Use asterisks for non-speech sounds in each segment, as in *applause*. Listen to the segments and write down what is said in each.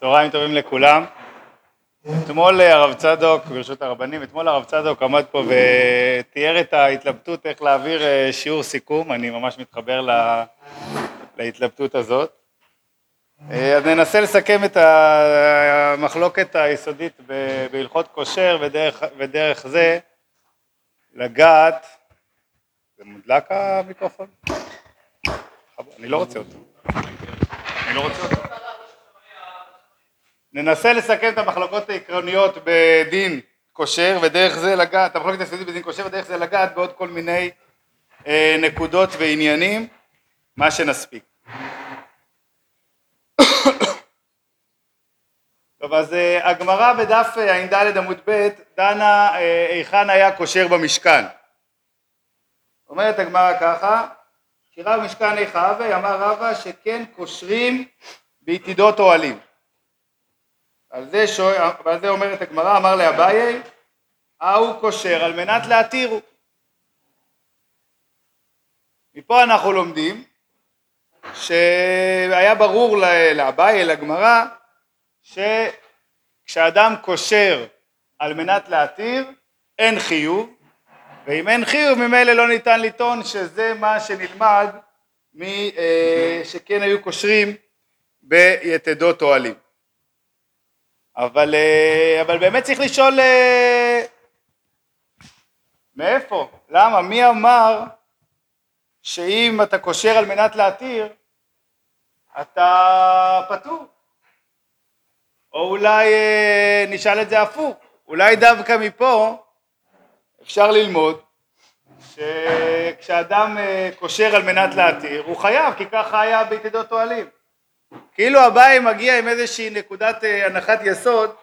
צהריים טובים לכולם. אתמול הרב צדוק, ברשות הרבנים, אתמול הרב צדוק עמד פה ותיאר את ההתלבטות איך להעביר אה, שיעור סיכום, אני ממש מתחבר לה, להתלבטות הזאת. אה, אז ננסה לסכם את המחלוקת היסודית בהלכות כושר ודרך, ודרך זה לגעת, זה מודלק המיקרופון? אני לא רוצה אותו. אני לא רוצה אותו. ננסה לסכם את המחלוקות העקרוניות בדין כושר ודרך זה לגעת, המחלוקת היסודית בדין כושר ודרך זה לגעת בעוד כל מיני אה, נקודות ועניינים, מה שנספיק. טוב אז אה, הגמרא בדף אה, ע"ד עמוד ב' דנה אה, היכן היה כושר במשכן. אומרת הגמרא ככה, שירה במשכן איכה אמר רבא שכן קושרים ביתידות אוהלים על זה, שואל, ועל זה אומרת הגמרא, אמר לאביי, ההוא קושר על מנת להתירו. מפה אנחנו לומדים שהיה ברור לאביי, לגמרא, שכשאדם קושר על מנת להתיר, אין חיוב, ואם אין חיוב ממילא לא ניתן לטעון שזה מה שנלמד אה, שכן היו קושרים ביתדות אוהלים. אבל, אה, אבל באמת צריך לשאול אה, מאיפה? למה? מי אמר שאם אתה קושר על מנת להתיר אתה פטור? או אולי אה, נשאל את זה הפוך, אולי דווקא מפה אפשר ללמוד שכשאדם קושר על מנת להתיר הוא חייב כי ככה היה ביתדות אוהלים כאילו אביי מגיע עם איזושהי נקודת אה, הנחת יסוד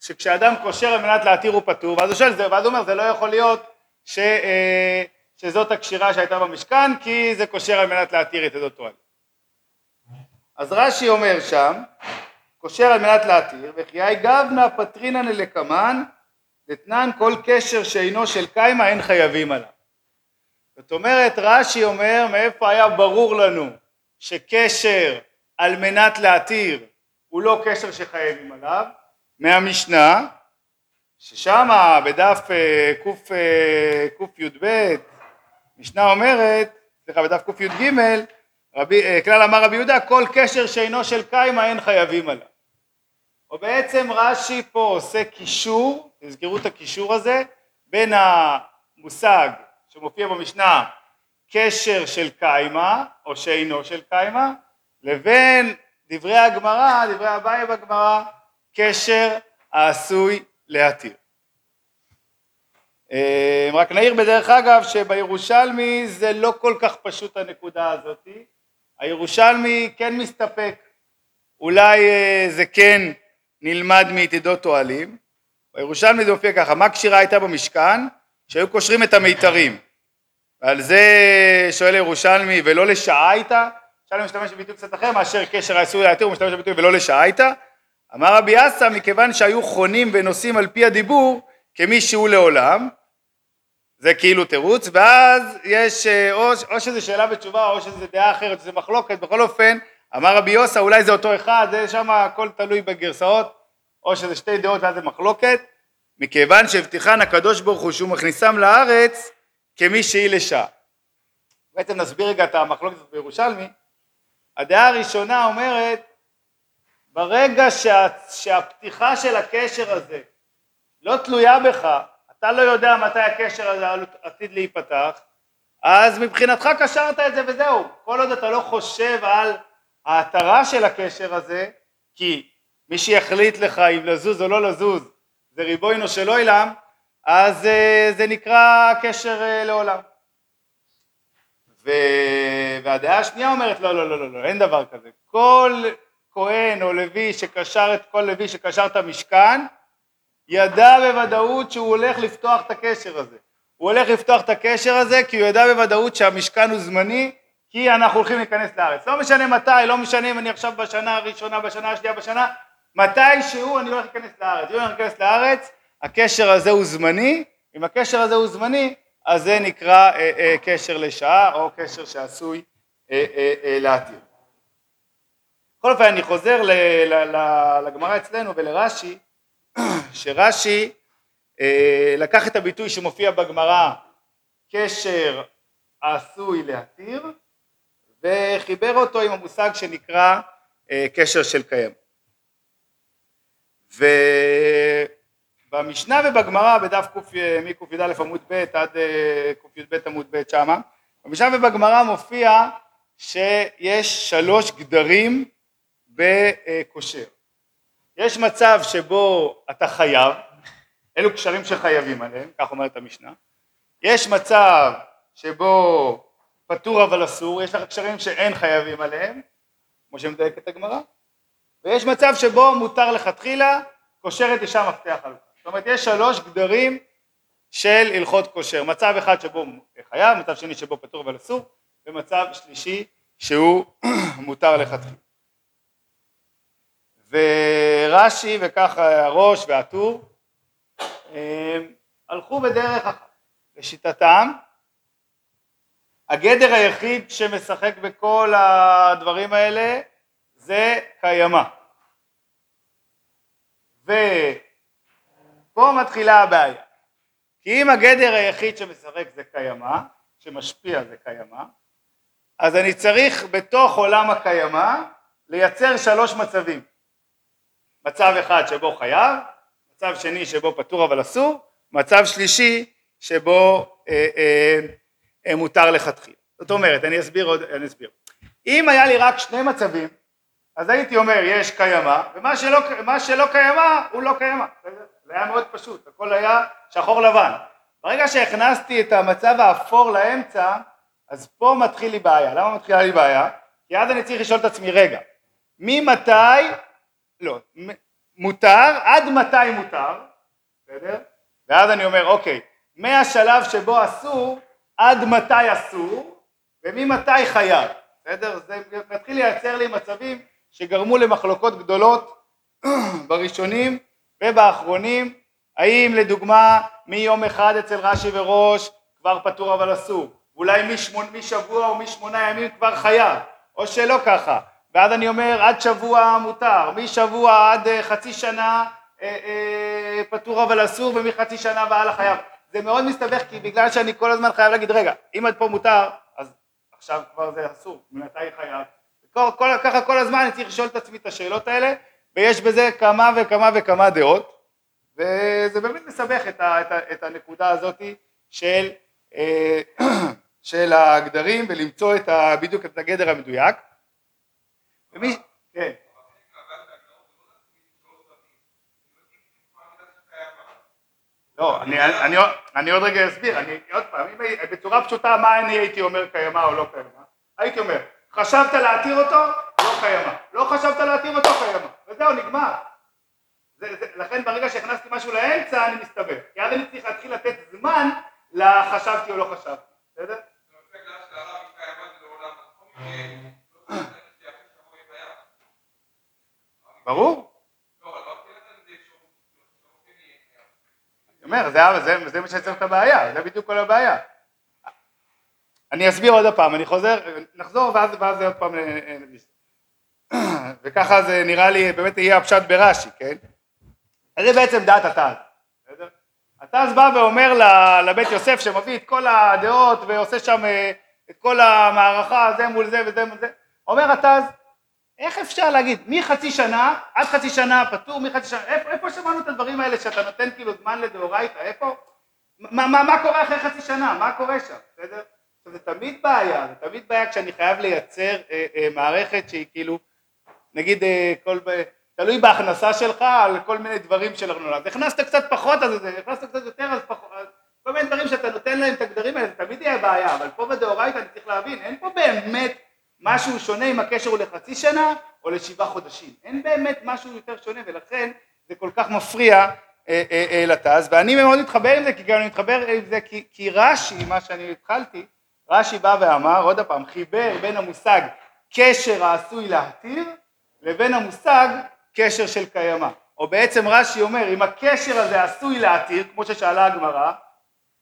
שכשאדם קושר על מנת להתיר הוא פטור ואז הוא שואל זה ואז הוא אומר זה לא יכול להיות ש, אה, שזאת הקשירה שהייתה במשכן כי זה קושר על מנת להתיר את עדות אוהל אז רש"י אומר שם קושר על מנת להתיר וחיי גבנה פטרינן לקמן דתנן כל קשר שאינו של קיימא אין חייבים עליו. זאת אומרת רש"י אומר מאיפה היה ברור לנו שקשר על מנת להתיר הוא לא קשר שחייבים עליו מהמשנה ששם בדף אה, אה, קי"ב משנה אומרת, סליחה בדף קי"ג אה, כלל אמר רבי יהודה כל קשר שאינו של קיימא אין חייבים עליו. או בעצם רש"י פה עושה קישור, תזכרו את הקישור הזה, בין המושג שמופיע במשנה קשר של קיימא או שאינו של קיימא לבין דברי הגמרא, דברי אביי בגמרא, קשר העשוי להתיר. אה, רק נעיר בדרך אגב שבירושלמי זה לא כל כך פשוט הנקודה הזאת, הירושלמי כן מסתפק, אולי אה, זה כן נלמד מיתדות אוהלים, בירושלמי זה מופיע ככה, מה קשירה הייתה במשכן? שהיו קושרים את המיתרים, ועל זה שואל ירושלמי ולא לשעה הייתה? אפשר להשתמש בביטוי קצת אחר מאשר קשר העשוי להתיר, הוא משתמש בביטוי ולא לשעייתא. אמר רבי אסא מכיוון שהיו חונים ונושאים על פי הדיבור כמי שהוא לעולם, זה כאילו תירוץ, ואז יש אה, או, או שזה שאלה ותשובה או שזה דעה אחרת, שזה מחלוקת, בכל אופן אמר רבי יוסא אולי זה אותו אחד, זה שם הכל תלוי בגרסאות, או שזה שתי דעות ואז זה מחלוקת, מכיוון שהבטיחן הקדוש ברוך הוא שהוא מכניסם לארץ כמי שהיא לשעה. בעצם נסביר רגע את המחלוקת בירושלמי, הדעה הראשונה אומרת ברגע שה, שהפתיחה של הקשר הזה לא תלויה בך, אתה לא יודע מתי הקשר הזה עתיד להיפתח, אז מבחינתך קשרת את זה וזהו. כל עוד אתה לא חושב על ההתרה של הקשר הזה, כי מי שיחליט לך אם לזוז או לא לזוז זה ריבונו של עולם, אז אה, זה נקרא קשר אה, לעולם. והדעה השנייה אומרת לא, לא, לא, לא, לא, אין דבר כזה. כל כהן או לוי שקשר את כל לוי שקשר את המשכן, ידע בוודאות שהוא הולך לפתוח את הקשר הזה. הוא הולך לפתוח את הקשר הזה כי הוא ידע בוודאות שהמשכן הוא זמני, כי אנחנו הולכים להיכנס לארץ. לא משנה מתי, לא משנה אם אני עכשיו בשנה הראשונה, בשנה השנייה, בשנה, מתי שהוא אני הולך להיכנס לארץ. אם אני הולך להיכנס לארץ, הקשר הזה הוא זמני, אם הקשר הזה הוא זמני, אז זה נקרא אה, אה, קשר לשעה או קשר שעשוי אה, אה, אה, להתיר. בכל אופן אני חוזר לגמרא אצלנו ולרש"י, *clears throat* שרש"י אה, לקח את הביטוי שמופיע בגמרא קשר העשוי להתיר וחיבר אותו עם המושג שנקרא אה, קשר של קיים. ובמשנה ובגמרא בדף מק"יא עמוד ב' עד אה, קי"ב עמוד ב' שמה, במשנה ובגמרא מופיע שיש שלוש גדרים בקושר. יש מצב שבו אתה חייב, אלו קשרים שחייבים עליהם, כך אומרת המשנה, יש מצב שבו פטור אבל אסור, יש לך קשרים שאין חייבים עליהם, כמו שמדייקת הגמרא, ויש מצב שבו מותר לכתחילה, קושרת אישה מפתח חלוקה. זאת אומרת יש שלוש גדרים של הלכות קושר, מצב אחד שבו חייב, מצב שני שבו פטור אבל אסור, ומצב שלישי שהוא *clears throat* מותר לכתחילה. ורש"י וככה הראש והטור הלכו בדרך אחת. לשיטתם הגדר היחיד שמשחק בכל הדברים האלה זה קיימא. ופה מתחילה הבעיה. כי אם הגדר היחיד שמשחק זה קיימא, שמשפיע זה קיימא, אז אני צריך בתוך עולם הקיימא לייצר שלוש מצבים. מצב אחד שבו חייב, מצב שני שבו פטור אבל אסור, מצב שלישי שבו אה, אה, אה, מותר לכתחילה. זאת אומרת, אני אסביר עוד, אני אסביר. אם היה לי רק שני מצבים, אז הייתי אומר יש קיימא, ומה שלא, שלא קיימא הוא לא קיימא, זה היה מאוד פשוט, הכל היה שחור לבן. ברגע שהכנסתי את המצב האפור לאמצע, אז פה מתחיל לי בעיה. למה מתחילה לי בעיה? כי אז אני צריך לשאול את עצמי, רגע, ממתי, לא, מותר, עד מתי מותר, בסדר? ואז אני אומר, אוקיי, מהשלב שבו אסור, עד מתי אסור, וממתי חייב, בסדר? זה מתחיל לייצר לי מצבים שגרמו למחלוקות גדולות *clears throat* בראשונים ובאחרונים, האם לדוגמה מיום אחד אצל רש"י וראש כבר פטור אבל אסור, אולי משמונה, משבוע או משמונה ימים כבר חייב, או שלא ככה, ואז אני אומר עד שבוע מותר, משבוע עד אה, חצי שנה אה, אה, פטור אבל אסור ומחצי שנה והלאה חייב. זה מאוד מסתבך כי בגלל שאני כל הזמן חייב להגיד רגע אם עד פה מותר אז עכשיו כבר זה אסור, ממתי חייב? כל, כל, ככה כל הזמן אני צריך לשאול את עצמי את השאלות האלה ויש בזה כמה וכמה וכמה דעות וזה באמת מסבך את, ה, את, ה, את הנקודה הזאת של, *clears throat* של הגדרים ולמצוא את ה, בדיוק את הגדר המדויק ומי, כן. לא, אני, אני, אני עוד רגע אסביר, אני עוד פעם, אם, בצורה פשוטה מה אני הייתי אומר קיימא או לא קיימא, הייתי אומר, חשבת להתיר אותו? לא קיימא, לא חשבת להתיר אותו קיימא, וזהו נגמר, זה, זה, לכן ברגע שהכנסתי משהו לאמצע אני מסתבך, כי אז אני צריך להתחיל לתת זמן לחשבתי או לא חשבתי, בסדר? ברור. אני אומר, זה, זה, זה מה שיוצר את הבעיה, זה בדיוק כל הבעיה. אני אסביר עוד פעם, אני חוזר, נחזור ואז, עוד פעם, וככה זה נראה לי, באמת יהיה הפשט ברש"י, כן? אז זה בעצם דעת התז? התז בא ואומר לבית יוסף שמביא את כל הדעות ועושה שם אה, את כל המערכה, זה מול זה וזה מול זה, אומר התז, איך אפשר להגיד, מחצי שנה עד חצי שנה פטור, מחצי שנה, איפה, איפה שמענו את הדברים האלה שאתה נותן כאילו זמן לדאורייתא, איפה? מה, מה, מה קורה אחרי חצי שנה, מה קורה שם, בסדר? זה תמיד בעיה, זה תמיד בעיה כשאני חייב לייצר אה, אה, מערכת שהיא כאילו, נגיד אה, כל, תלוי בהכנסה שלך על כל מיני דברים של ארנונה, אז הכנסת קצת פחות אז הכנסת קצת יותר אז פחות, אז כל מיני דברים שאתה נותן להם את הגדרים האלה, תמיד יהיה בעיה, אבל פה בדאורייתא אני צריך להבין, אין פה באמת משהו שונה אם הקשר הוא לחצי שנה או לשבעה חודשים. אין באמת משהו יותר שונה ולכן זה כל כך מפריע אה, אה, אה, לתז ואני מאוד מתחבר עם זה כי גם אני מתחבר עם זה כי, כי רש"י, מה שאני התחלתי, רש"י בא ואמר, עוד פעם, חיבר בין המושג קשר העשוי להתיר לבין המושג קשר של קיימא. או בעצם רש"י אומר, אם הקשר הזה עשוי להתיר, כמו ששאלה הגמרא,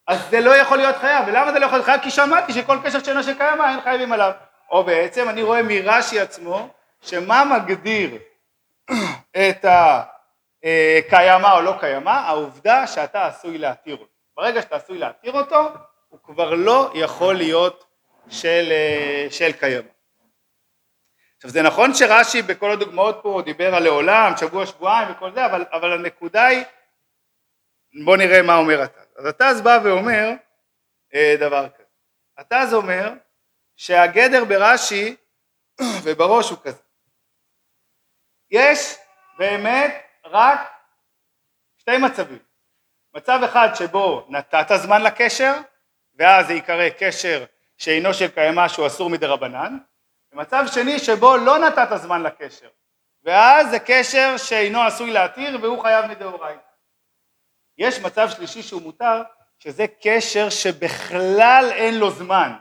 אז זה לא יכול להיות חייב. ולמה זה לא יכול להיות חייב? כי שמעתי שכל קשר שאינו של קיימא אין חייבים עליו. או בעצם אני רואה מרש"י עצמו שמה מגדיר *clears throat* את הקיימא או לא קיימא? העובדה שאתה עשוי להתיר אותו. ברגע שאתה עשוי להתיר אותו, הוא כבר לא יכול להיות של, של קיימא. עכשיו זה נכון שרש"י בכל הדוגמאות פה דיבר על לעולם, שבוע שבועיים וכל זה, אבל, אבל הנקודה היא, בוא נראה מה אומר אתה. אז אז בא ואומר אה, דבר כזה. אז אומר שהגדר ברש"י *clears throat* ובראש הוא כזה. יש באמת רק שתי מצבים. מצב אחד שבו נתת זמן לקשר, ואז זה ייקרא קשר שאינו של קיימא שהוא אסור מדי רבנן, ומצב שני שבו לא נתת זמן לקשר, ואז זה קשר שאינו עשוי להתיר והוא חייב מדאורייתא. יש מצב שלישי שהוא מותר, שזה קשר שבכלל אין לו זמן.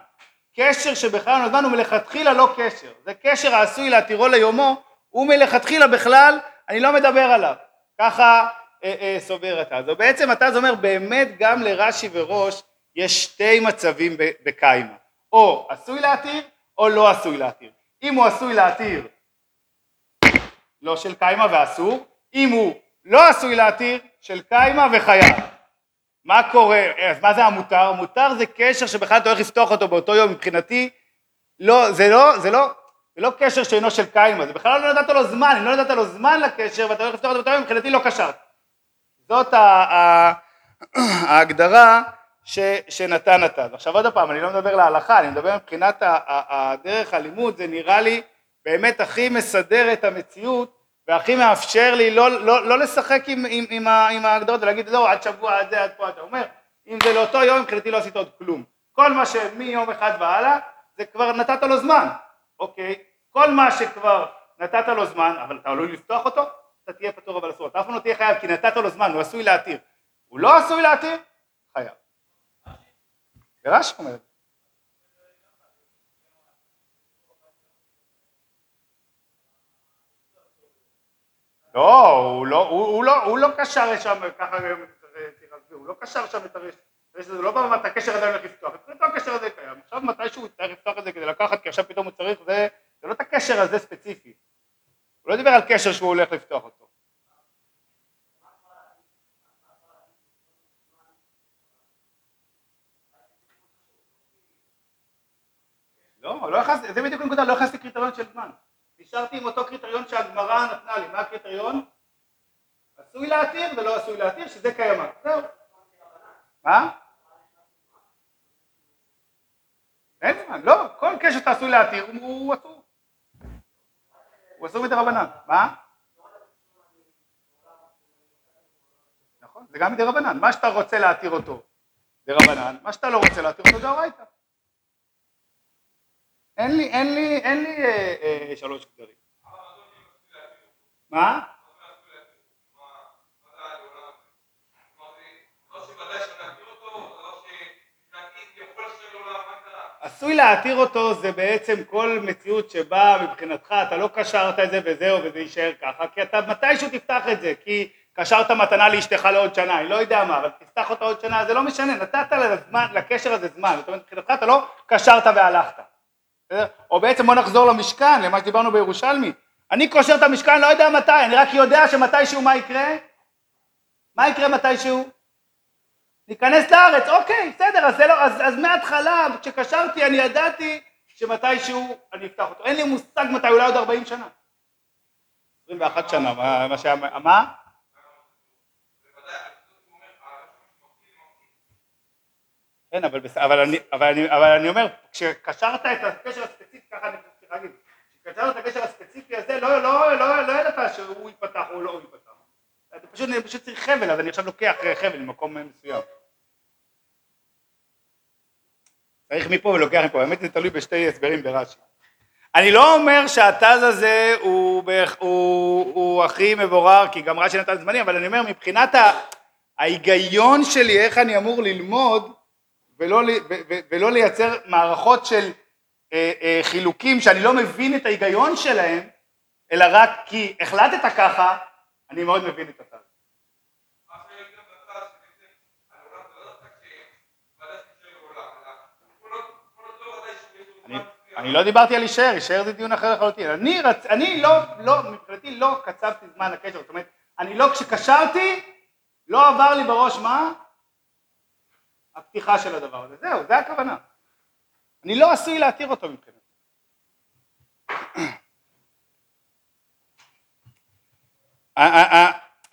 קשר שבכלל אין לו זמן הוא מלכתחילה לא קשר. זה קשר העשוי להתירו ליומו, הוא מלכתחילה בכלל, אני לא מדבר עליו. ככה אה, אה, סובר. אז בעצם אתה אומר באמת גם לרש"י וראש יש שתי מצבים בקיימא. או עשוי להתיר או לא עשוי להתיר. אם הוא עשוי להתיר לא של קיימא ואסור, אם הוא לא עשוי להתיר של קיימא וחייב. מה קורה, אז מה זה המותר? מותר זה קשר שבכלל אתה הולך לפתוח אותו באותו יום מבחינתי, לא, זה לא, זה לא, זה לא קשר שאינו של קיימא, זה בכלל לא נתת לו זמן, אם לא נתת לו זמן לקשר ואתה הולך לפתוח אותו באותו יום, מבחינתי לא קשרת. זאת *clears throat* ההגדרה ש, שנתן נתן. עכשיו עוד פעם, אני לא מדבר להלכה, אני מדבר מבחינת הדרך הלימוד, זה נראה לי באמת הכי מסדר את המציאות והכי מאפשר לי לא, לא, לא לשחק עם, עם, עם, עם ההגדרות ולהגיד לא עד שבוע עד זה עד פה אתה אומר. אם זה לאותו יום מבחינתי לא עשית עוד כלום. כל מה שמיום אחד והלאה זה כבר נתת לו זמן. אוקיי? כל מה שכבר נתת לו זמן אבל אתה עלול לפתוח אותו אתה תהיה פטור אבל אסור. אתה אף פעם לא תהיה חייב כי נתת לו זמן הוא עשוי להתיר. הוא לא עשוי להתיר חייב ורש"י אומר. לא, הוא לא, הוא, הוא לא, הוא לא קשר שם ככה, הוא לא קשר שם את הרשת, הזה לא בא את הקשר הזה הולך לפתוח, מבחינתו הקשר הזה קיים, עכשיו מתישהו הוא יצטרך לפתוח את זה כדי לקחת, כי עכשיו פתאום הוא צריך, זה, זה לא את הקשר הזה ספציפי, הוא לא דיבר על קשר שהוא הולך לפתוח אותו. לא, לא זה בדיוק הנקודה, לא נכנסתי קריטריון של זמן. נשארתי עם אותו קריטריון שהגמרא נתנה לי, מה הקריטריון? עשוי להתיר ולא עשוי להתיר, שזה קיימא, זהו. מה? אין זמן, לא, כל קשר שאתה עשוי להתיר הוא אסור. הוא אסור מדי רבנן, מה? נכון, זה גם מדי רבנן, מה שאתה רוצה להתיר אותו דרבנן, מה שאתה לא רוצה להתיר אותו דאורייתא. אין לי, אין לי, אין לי אה, אה, שלוש כתרים. מה? עשוי להתיר אותו זה בעצם כל מציאות שבה מבחינתך אתה לא קשרת את זה וזהו וזה יישאר ככה כי אתה מתישהו תפתח את זה כי קשרת מתנה לאשתך לעוד שנה אני לא יודע מה אבל תפתח אותה עוד שנה זה לא משנה נתת לזמן, לקשר הזה זמן זאת אומרת מבחינתך אתה לא קשרת והלכת או בעצם בוא נחזור למשכן, למה שדיברנו בירושלמי. אני קושר את המשכן, לא יודע מתי, אני רק יודע שמתישהו מה יקרה? מה יקרה מתישהו? ניכנס לארץ, אוקיי, בסדר, אז, לא, אז, אז מההתחלה, כשקשרתי, אני ידעתי שמתישהו אני אפתח אותו. אין לי מושג מתי, אולי עוד 40 שנה. 21 שנה, מה שהיה, מה? כן, אבל, אבל, אני, אבל, אני, אבל אני אומר, כשקשרת את הקשר הספציפי, ככה אני צריך להגיד, כשקשרת את הקשר הספציפי הזה, לא, לא, לא, לא ידעת שהוא ייפתח או לא ייפתח. אתה פשוט, אני פשוט צריך חבל, אז אני עכשיו לוקח חבל ממקום מסוים. צריך מפה ולוקח מפה, האמת זה תלוי בשתי הסברים ברש"י. אני לא אומר שהתז הזה הוא, הוא, הוא הכי מבורר, כי גם רש"י נתן זמני, אבל אני אומר מבחינת ההיגיון שלי, איך אני אמור ללמוד, ולא, ולא לייצר מערכות של אה, אה, חילוקים שאני לא מבין את ההיגיון שלהם, אלא רק כי החלטת ככה, אני מאוד מבין את הצד. אני לא דיברתי על להישאר, להישאר זה דיון אחר לחלוטין. אני, רצ... אני לא, לא, מבחינתי לא קצבתי זמן לקשר, זאת אומרת, אני לא, כשקשרתי, לא עבר לי בראש מה? הפתיחה של הדבר הזה. זהו, זה הכוונה. אני לא עשוי להתיר אותו מבחינתי.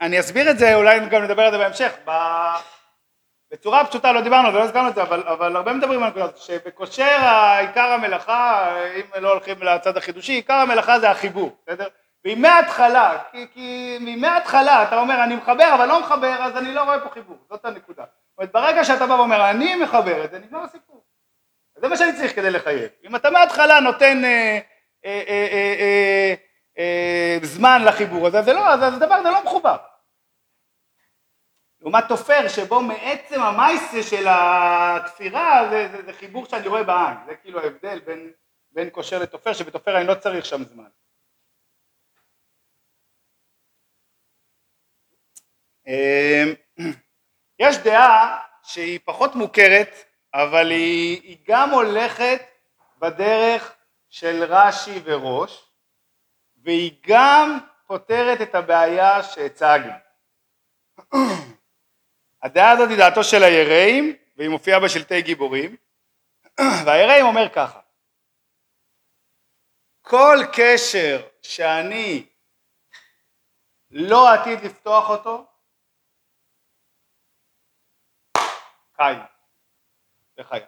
אני אסביר את זה, אולי גם נדבר על זה בהמשך. בצורה פשוטה לא דיברנו, לא הזכרנו את זה, אבל, אבל הרבה מדברים על הנקודה הזאת, שבקושר עיקר המלאכה, אם לא הולכים לצד החידושי, עיקר המלאכה זה החיבור, בסדר? ואם מההתחלה, כי, כי מההתחלה אתה אומר אני מחבר אבל לא מחבר, אז אני לא רואה פה חיבור, זאת הנקודה. אומרת, ברגע שאתה בא ואומר אני מחבר את זה, נגמר הסיפור. זה מה שאני צריך כדי לחייב. אם אתה מההתחלה נותן אה, אה, אה, זמן לחיבור הזה, זה לא, אז הדבר הזה לא מחובר. לעומת תופר שבו מעצם המייסה של התפירה זה, זה, זה חיבור שאני רואה בעין, זה כאילו ההבדל בין, בין כושר לתופר, שבתופר אני לא צריך שם זמן. אמ, יש דעה שהיא פחות מוכרת, אבל היא, היא גם הולכת בדרך של רש"י וראש, והיא גם פותרת את הבעיה שהצגנו. *clears throat* הדעה הזאת היא דעתו של היראים, והיא מופיעה בשלטי גיבורים, *clears throat* והיראים אומר ככה: כל קשר שאני לא עתיד לפתוח אותו, חי וחייב.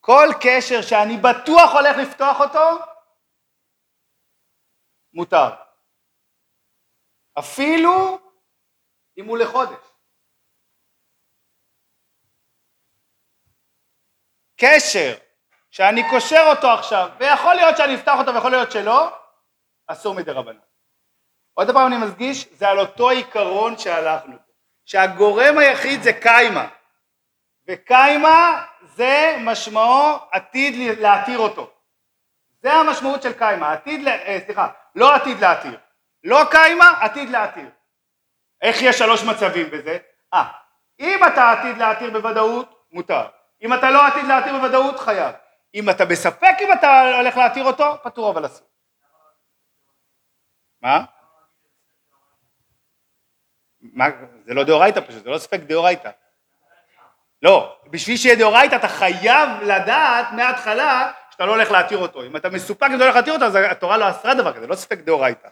כל קשר שאני בטוח הולך לפתוח אותו, מותר. אפילו אם הוא לחודש. קשר שאני קושר אותו עכשיו, ויכול להיות שאני אפתח אותו ויכול להיות שלא, אסור מדי רבנן. עוד פעם אני מדגיש, זה על אותו עיקרון שהלכנו פה, שהגורם היחיד זה קיימה, וקיימה זה משמעו עתיד להתיר אותו. זה המשמעות של קיימה, עתיד, אה, סליחה, לא עתיד להתיר, לא קיימה, עתיד להתיר. איך יש שלוש מצבים בזה? אה, אם אתה עתיד להתיר בוודאות, מותר. אם אתה לא עתיד להתיר בוודאות, חייב. אם אתה בספק אם אתה הולך להתיר אותו, פטור אבל אסור. מה? מה? זה לא דאורייתא פשוט, זה לא ספק דאורייתא. לא, בשביל שיהיה דאורייתא אתה חייב לדעת מההתחלה שאתה לא הולך להתיר אותו. אם אתה מסופק אם אתה הולך להתיר אותו, אז התורה לא אסרה דבר כזה, לא ספק דאורייתא.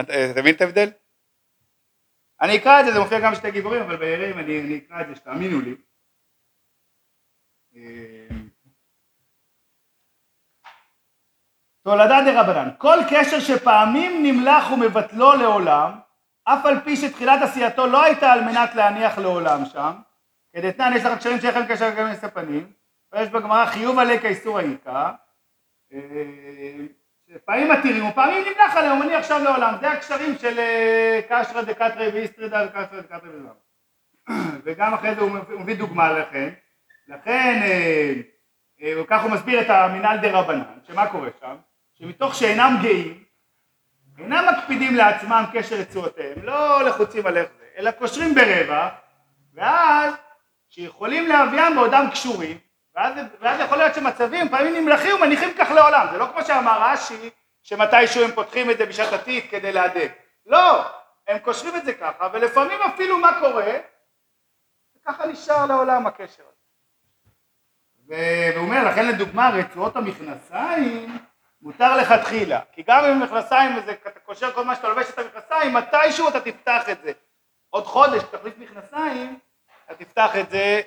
אתה מבין את ההבדל? אני אקרא את זה, זה מופיע גם בשתי גיבורים, אבל בירים אני, אני אקרא את זה, שתאמינו לי. תולדה דרבנן, כל קשר שפעמים נמלח ומבטלו לעולם, אף על פי שתחילת עשייתו לא הייתה על מנת להניח לעולם שם, כדתנן יש לך קשרים שיש לכם קשר גם הפנים, ויש בגמרא חיוב עלי כאיסור העיקה, פעמים מתירים ופעמים נמלח עליהם, הוא מניח שם לעולם, זה הקשרים של אה, קשרא דקתרא ואיסטרדא וקשרא דקתרא וזמן. וגם אחרי זה הוא מביא דוגמה לכן, לכן אה, אה, כך הוא מסביר את המינהל דה רבנן, שמה קורה שם? שמתוך שאינם גאים, אינם מקפידים לעצמם קשר רצועותיהם, לא לחוצים על איך זה, אלא קושרים ברבע, ואז שיכולים להביאם בעודם קשורים, ואז, ואז יכול להיות שמצבים פעמים נמלכים ומניחים כך לעולם, זה לא כמו שאמר רש"י שמתישהו הם פותחים את זה בשעת עתיד כדי להדק, לא, הם קושרים את זה ככה ולפעמים אפילו מה קורה, וככה נשאר לעולם הקשר הזה. והוא אומר לכן לדוגמה רצועות המכנסיים מותר לכתחילה, כי גם אם מכנסיים אתה קושר כל מה שאתה לובש את המכנסיים, מתישהו אתה תפתח את זה. עוד חודש תחליף מכנסיים, אתה תפתח את זה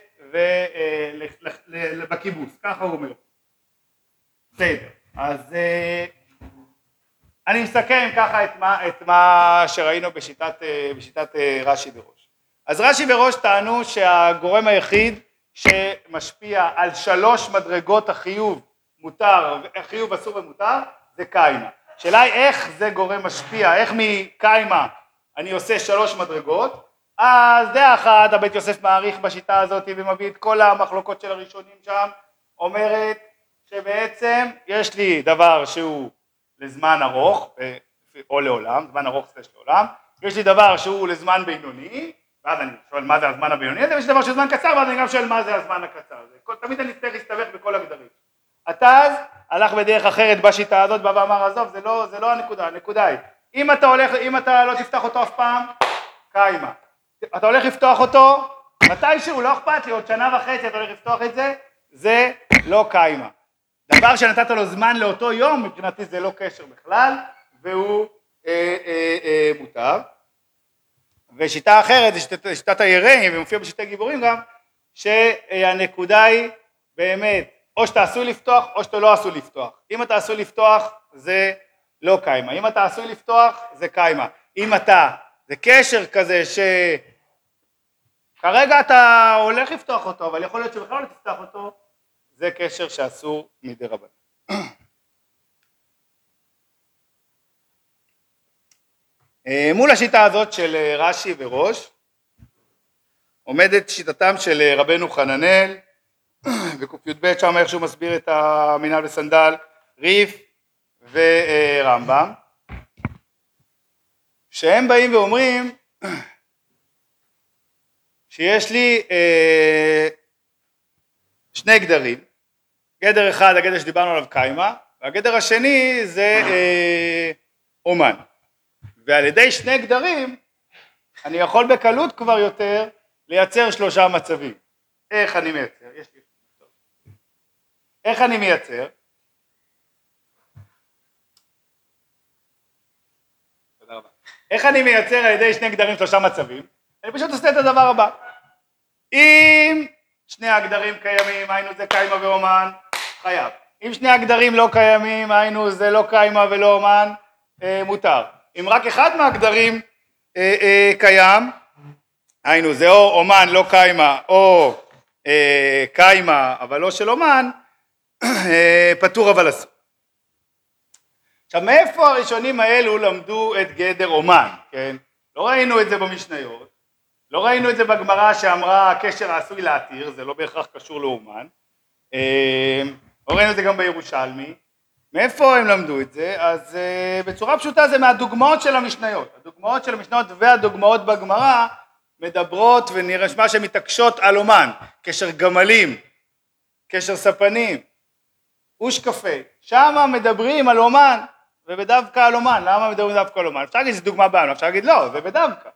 בקיבוץ, ככה הוא אומר. בסדר, אז אה, אני מסכם ככה את מה, את מה שראינו בשיטת, אה, בשיטת אה, רש"י בראש. אז רש"י בראש טענו שהגורם היחיד שמשפיע על שלוש מדרגות החיוב מותר, חיוב אסור ומותר, זה קיימה. השאלה היא איך זה גורם משפיע, איך מקיימה אני עושה שלוש מדרגות, אז דעה אחת, הבית יוסף מעריך בשיטה הזאת ומביא את כל המחלוקות של הראשונים שם, אומרת שבעצם יש לי דבר שהוא לזמן ארוך, או לעולם, זמן ארוך סלש לעולם, יש לי דבר שהוא לזמן בינוני, ואז אני שואל מה זה הזמן הבינוני הזה, ויש דבר שהוא זמן קצר, ואז אני גם שואל מה זה הזמן הקצר הזה. תמיד אני אצטרך להסתבך בכל הגדרים. התז הלך בדרך אחרת בשיטה הזאת, בא ואמר עזוב, זה לא, זה לא הנקודה, הנקודה היא, אם אתה הולך, אם אתה לא תפתח אותו אף פעם, קיימה. אתה הולך לפתוח אותו, מתישהו, לא אכפת לי, עוד שנה וחצי אתה הולך לפתוח את זה, זה לא קיימה. דבר שנתת לו זמן לאותו יום, מבחינתי זה לא קשר בכלל, והוא אה, אה, אה, מותר. ושיטה אחרת זה שיטת, שיטת היראים, ומופיע בשיטי גיבורים גם, שהנקודה היא באמת, או שאתה עשוי לפתוח או שאתה לא עשוי לפתוח. אם אתה עשוי לפתוח זה לא קיימה, אם אתה עשוי לפתוח זה קיימה. אם אתה, זה קשר כזה שכרגע אתה הולך לפתוח אותו, אבל יכול להיות שבכלל לא תפתח אותו, זה קשר שאסור מדי רבן. *clears throat* אה, מול השיטה הזאת של אה, רש"י וראש עומדת שיטתם של אה, רבנו חננאל בקי"ב שם איך שהוא מסביר את המינהל וסנדל, ריף ורמב"ם שהם באים ואומרים שיש לי אה, שני גדרים, גדר אחד הגדר שדיברנו עליו קיימה והגדר השני זה אה, אומן ועל ידי שני גדרים אני יכול בקלות כבר יותר לייצר שלושה מצבים. איך אני מייצר? יש לי... איך אני מייצר? איך אני מייצר על ידי שני גדרים שלושה מצבים? אני פשוט עושה את הדבר הבא. אם שני הגדרים קיימים, היינו זה קיימה ואומן, חייב. אם שני הגדרים לא קיימים, היינו זה לא קיימה ולא אומן, אה, מותר. אם רק אחד מהגדרים אה, אה, קיים, היינו זה או אומן לא קיימה או אה, קיימה אבל לא של אומן, פטור אבל אסור. עכשיו מאיפה הראשונים האלו למדו את גדר אומן, כן? לא ראינו את זה במשניות, לא ראינו את זה בגמרא שאמרה הקשר העשוי להתיר, זה לא בהכרח קשור לאומן, אה, לא ראינו את זה גם בירושלמי, מאיפה הם למדו את זה? אז uh, בצורה פשוטה זה מהדוגמאות של המשניות. הדוגמאות של המשניות והדוגמאות בגמרא מדברות ונרשמה שהן מתעקשות על אומן, קשר גמלים, קשר ספנים, אוש קפה, שמה מדברים על אומן ובדווקא על אומן, למה מדברים דווקא על אומן? אפשר להגיד שזו דוגמה בעיה, אפשר להגיד לא, זה בדווקא.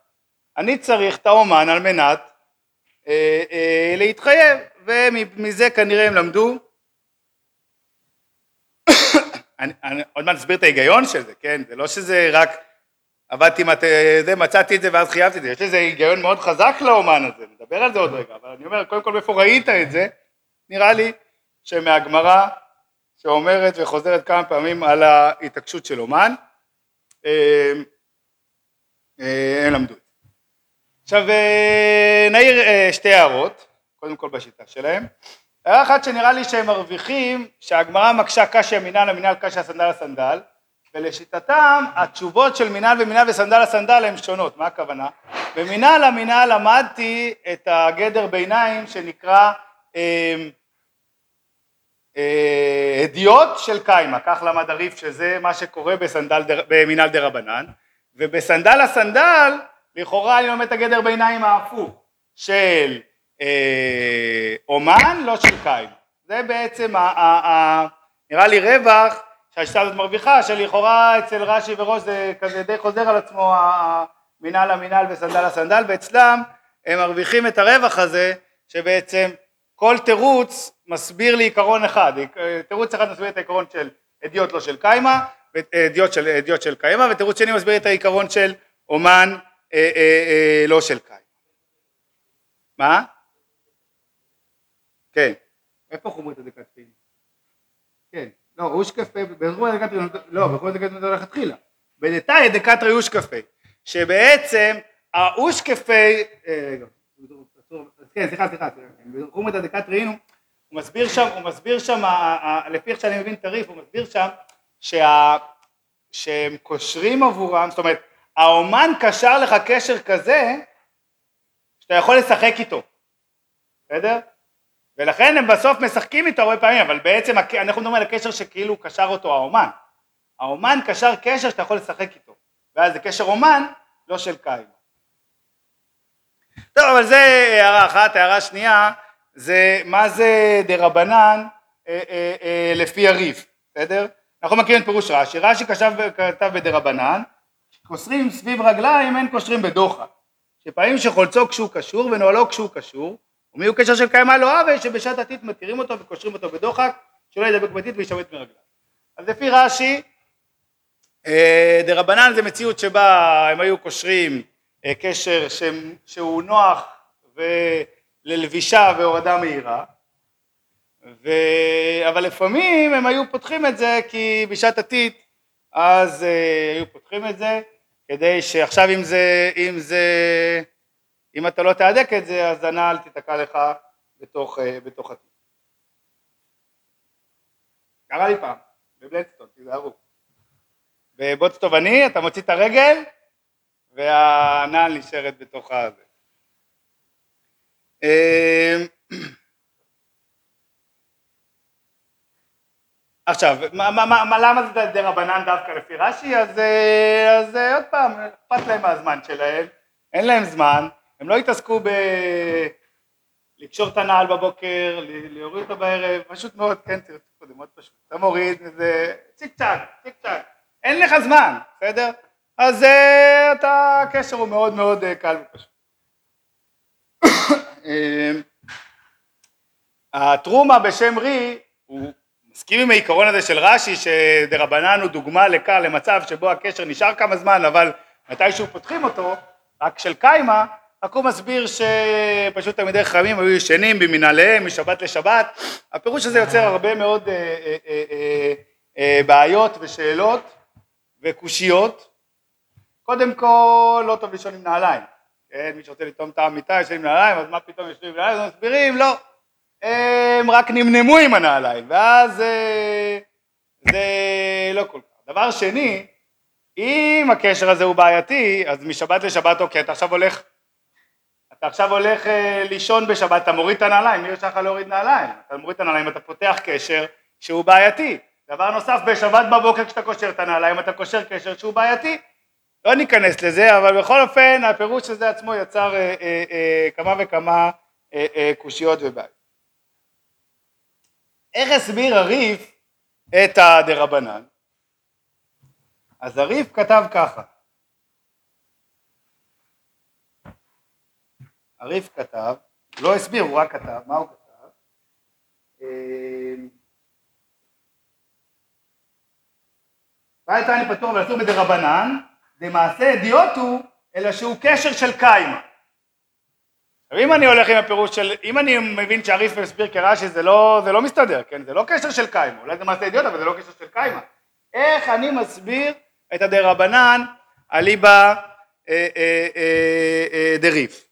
אני צריך את האומן על מנת אה, אה, להתחייב, ומזה כנראה הם למדו *coughs* אני, אני עוד מעט אסביר את ההיגיון של זה, כן? זה לא שזה רק עבדתי עם זה, מצאתי את זה ואז חייבתי את זה, יש לזה היגיון מאוד חזק לאומן הזה, נדבר על זה עוד רגע, אבל אני אומר, קודם כל מאיפה ראית את זה? נראה לי שמהגמרא שאומרת וחוזרת כמה פעמים על ההתעקשות של אומן, אה, אה, הם למדו את זה. עכשיו אה, נעיר שתי הערות, קודם כל בשיטה שלהם. הערה אחת שנראה לי שהם מרוויחים, שהגמרא מקשה קשיא מינהל למינהל קשיא סנדל לסנדל, ולשיטתם התשובות של מינהל ומינהל וסנדל לסנדל הן שונות, מה הכוונה? במינהל המינהל למדתי את הגדר ביניים שנקרא אה, הדיוט של קיימה, כך למד הריף שזה מה שקורה בסנדל, במינהל דה רבנן, ובסנדל הסנדל לכאורה אני לומד את הגדר ביניים ההפוך של אה, אומן, לא של קין. זה בעצם ה, ה, ה, נראה לי רווח שהשיטה הזאת מרוויחה, שלכאורה אצל רש"י וראש זה כזה די חוזר על עצמו המינהל המינהל וסנדל הסנדל, ואצלם הם מרוויחים את הרווח הזה שבעצם כל תירוץ מסביר לי עיקרון אחד, תירוץ אחד מסביר את העיקרון של אדיוט לא של קיימה, אדיוט של, אדיוט של קיימה, ותירוץ שני מסביר את העיקרון של אומן אה, אה, אה, לא של קיימה. מה? כן. איפה חומרת הדקתרין? כן. לא, אושקפה, בחומרת הדקתרין, לא, בחומרת הדקתרין זה לכתחילה. בדתאי דקתרי אושקפה, שבעצם האושקפה, אה, רגע, כן, סליחה, סליחה, בחומרת הדקתרין הוא מסביר שם, הוא מסביר שם, לפי איך שאני מבין את הריף, הוא מסביר שם שה... שהם קושרים עבורם, זאת אומרת, האומן קשר לך קשר כזה שאתה יכול לשחק איתו, בסדר? ולכן הם בסוף משחקים איתו הרבה פעמים, אבל בעצם אנחנו מדברים על הקשר שכאילו קשר אותו האומן. האומן קשר קשר שאתה יכול לשחק איתו, ואז זה קשר אומן, לא של קין. טוב, אבל זה הערה אחת, הערה שנייה, זה מה זה דה רבנן אה, אה, אה, לפי הריף, בסדר? אנחנו מכירים את פירוש רש"י, רש"י כתב, כתב בדרבנן, קושרים סביב רגליים אין קושרים בדוחק, שפעמים שחולצו כשהוא קשור ונועלו כשהוא קשור, ומי הוא קשר של קיימה לא עוול שבשעת עתיד מתירים אותו וקושרים אותו בדוחק, שלא ידבק בטיט וישמט מרגליו. אז לפי רש"י, אה, דרבנן זה מציאות שבה הם היו קושרים קשר שהוא נוח ללבישה והורדה מהירה, ו... אבל לפעמים הם היו פותחים את זה כי בשעת עתיד אז uh, היו פותחים את זה כדי שעכשיו אם זה, אם זה, אם אתה לא תהדק את זה אז הנעל תיתקע לך בתוך, uh, בתוך עתיד. קרה לי פעם, בבלנסטון, תיזהרו. בבוץ תובעני אתה מוציא את הרגל והנעל נשארת בתוך הזה. אמ, *clears throat* עכשיו, מה, מה, מה, למה זה דה רבנן דווקא לפי רש"י? אז, אה, אז אה, עוד פעם, אכפת להם מהזמן שלהם, אין להם זמן, הם לא התעסקו ב... לקשור את הנעל בבוקר, להוריד אותו בערב, פשוט מאוד, כן, תראו, זה מאוד פשוט, אתה מוריד, זה צ'יק צ'אק, צ'יק צ'אק, אין לך זמן, בסדר? אז uh, אתה, הקשר הוא מאוד מאוד uh, קל ופשוט. *coughs* אמ, הטרומה בשם רי הוא מסכים עם העיקרון הזה של רש"י שדרבנן הוא דוגמה לכאן למצב שבו הקשר נשאר כמה זמן אבל מתישהו פותחים אותו רק של קיימה רק הוא מסביר שפשוט תלמידי חכמים היו ישנים במנהליהם משבת לשבת הפירוש הזה יוצר הרבה מאוד אה, אה, אה, אה, אה, בעיות ושאלות וקושיות קודם כל לא טוב לישון עם נעליים כן, מי שרוצה לטעום את המיטה יושב עם נעליים, אז מה פתאום יושבים עם נעליים? אז מסבירים, לא, הם רק נמנמו עם הנעליים, ואז אה, זה לא כל כך. דבר שני, אם הקשר הזה הוא בעייתי, אז משבת לשבת, אוקיי, אתה עכשיו הולך, אתה עכשיו הולך אה, לישון בשבת, אתה מוריד את הנעליים, מי הרשה לך להוריד נעליים? אתה מוריד את הנעליים, אתה פותח קשר שהוא בעייתי. דבר נוסף, בשבת בבוקר כשאתה קושר את הנעליים, אתה קושר קשר שהוא בעייתי. לא ניכנס לזה, אבל בכל אופן הפירוש הזה עצמו יצר אה, אה, אה, כמה וכמה אה, אה, קושיות ובעיות. איך הסביר הריף את הדרבנן? אז הריף כתב ככה, הריף כתב, לא הסביר, הוא רק כתב, מה הוא כתב? בית אני פתור ואסור בדרבנן דמעשה אדיוט הוא, אלא שהוא קשר של. עכשיו אם אני הולך עם הפירוש של, אם אני מבין שהריף מסביר כרש"י זה לא, זה לא מסתדר, כן? זה לא קשר של קיימה, אולי זה מעשה אדיוט אבל זה לא קשר של קיימה. איך אני מסביר את הדרבנן אליבא אה, אה, אה, דריף?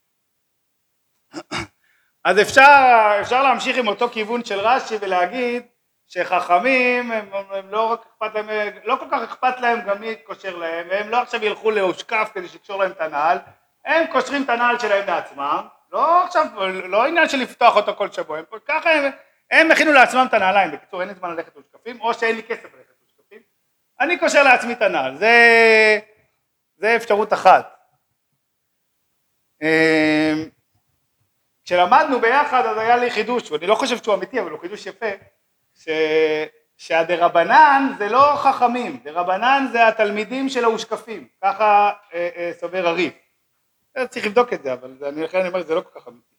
*clears throat* אז אפשר, אפשר להמשיך עם אותו כיוון של רש"י ולהגיד שחכמים הם, הם לא רק אכפת להם, לא כל כך אכפת להם גם מי קושר להם, והם לא עכשיו ילכו לאושקף כדי שיקשור להם את הנעל, הם קושרים את הנעל שלהם לעצמם, לא עכשיו, לא עניין של לפתוח אותו כל שבוע, הם, ככה הם, הם הכינו לעצמם את הנעליים, בקיצור אין לי זמן ללכת לאושקפים, או שאין לי כסף ללכת לאושקפים, אני קושר לעצמי את הנעל, זה, זה אפשרות אחת. אמ, כשלמדנו ביחד אז היה לי חידוש, ואני לא חושב שהוא אמיתי אבל הוא חידוש יפה, ש... שהדרבנן זה לא חכמים, דרבנן זה התלמידים של האושקפים, ככה אה, אה, סובר הריף. צריך לבדוק את זה, אבל אני לכן אני אומר שזה לא כל כך אמיתי.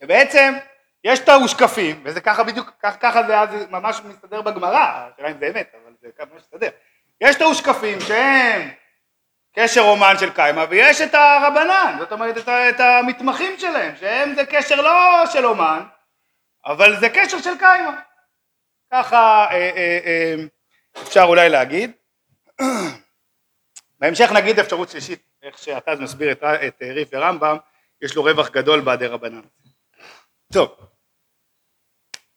שבעצם יש את האושקפים, וזה ככה בדיוק, ככה, ככה זה אז ממש מסתדר בגמרא, השאלה אם זה אמת, אבל זה ככה מסתדר. יש את האושקפים שהם קשר אומן של קיימא, ויש את הרבנן, זאת אומרת את, את המתמחים שלהם, שהם זה קשר לא של אומן, אבל זה קשר של קיימא. ככה אה, אה, אה, אפשר אולי להגיד. *clears throat* בהמשך נגיד אפשרות שלישית, איך שאתה מסביר את, את ריף ורמב"ם, יש לו רווח גדול בעדי רבנן. טוב.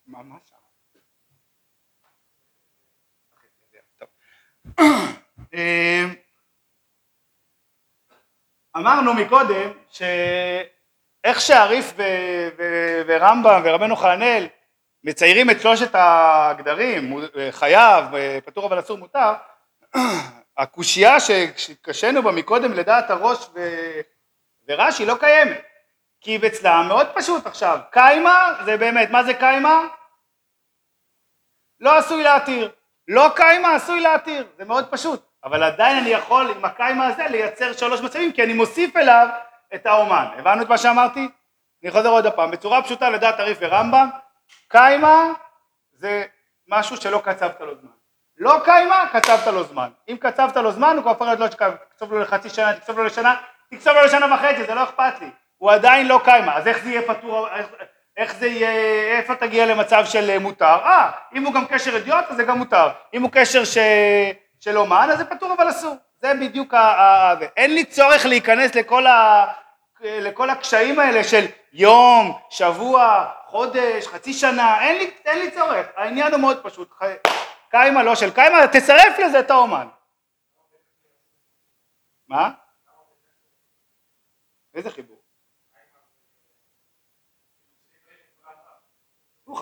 ממש. *clears throat* אמרנו מקודם ש... איך שהריף ורמב"ם ורבנו חננאל מציירים את שלושת הגדרים, חייב, פטור אבל אסור מותר, *clears throat* הקושייה שקשינו בה מקודם לדעת הראש ורש"י לא קיימת. כי אצלם מאוד פשוט עכשיו, קיימה זה באמת, מה זה קיימה? לא עשוי להתיר, לא קיימה עשוי להתיר, זה מאוד פשוט, אבל עדיין אני יכול עם הקיימה הזה לייצר שלוש מצבים כי אני מוסיף אליו את האומן, הבנו את מה שאמרתי? אני חוזר עוד פעם, בצורה פשוטה לדעת הריף ורמב"ם, קיימה זה משהו שלא קצבת לו זמן, לא קיימה קצבת לו זמן, אם קצבת לו זמן הוא כבר הופך להיות לא שקב, תקצוב לו לחצי שנה, תקצוב לו לשנה, תקצוב לו לשנה וחצי, זה לא אכפת לי, הוא עדיין לא קיימה, אז איך זה יהיה פטור, איך, איך זה יהיה, איפה תגיע למצב של מותר? אה, אם הוא גם קשר אדיוט אז זה גם מותר, אם הוא קשר ש... של אומן אז זה פטור אבל אסור, זה בדיוק ה... ה... אין לי צורך להיכנס לכל, ה... לכל הקשיים האלה של יום, שבוע, חודש, חצי שנה, אין לי, אין לי צורך, העניין הוא מאוד פשוט, קיימה לא של קיימה, תצרף לזה את האומן. מה? איזה חיבור?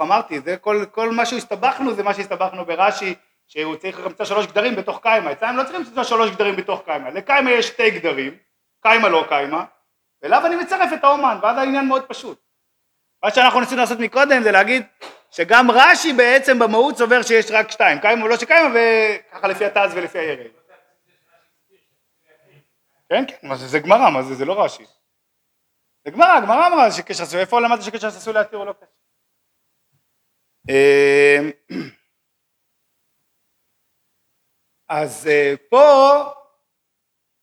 אמרתי, זה כל, כל מה שהסתבכנו זה מה שהסתבכנו ברש"י, שהוא צריך למצוא שלוש גדרים בתוך קיימה, אצלם לא צריכים למצוא שלוש גדרים בתוך קיימה, לקיימה יש שתי גדרים, קיימה לא קיימה, ואליו אני מצרף את האומן, ואז העניין מאוד פשוט. מה שאנחנו ניסינו לעשות מקודם זה להגיד שגם רש"י בעצם במהות סובר שיש רק שתיים, קיימה ולא שקיימה, וככה לפי התז ולפי הירד. כן, כן, מה זה, זה גמרא, מה זה, זה לא רש"י. זה גמרא, גמרא אמרה שקשר עשוי, איפה למדת שקשר עשוי להתיר או לא קשר? אז אה, פה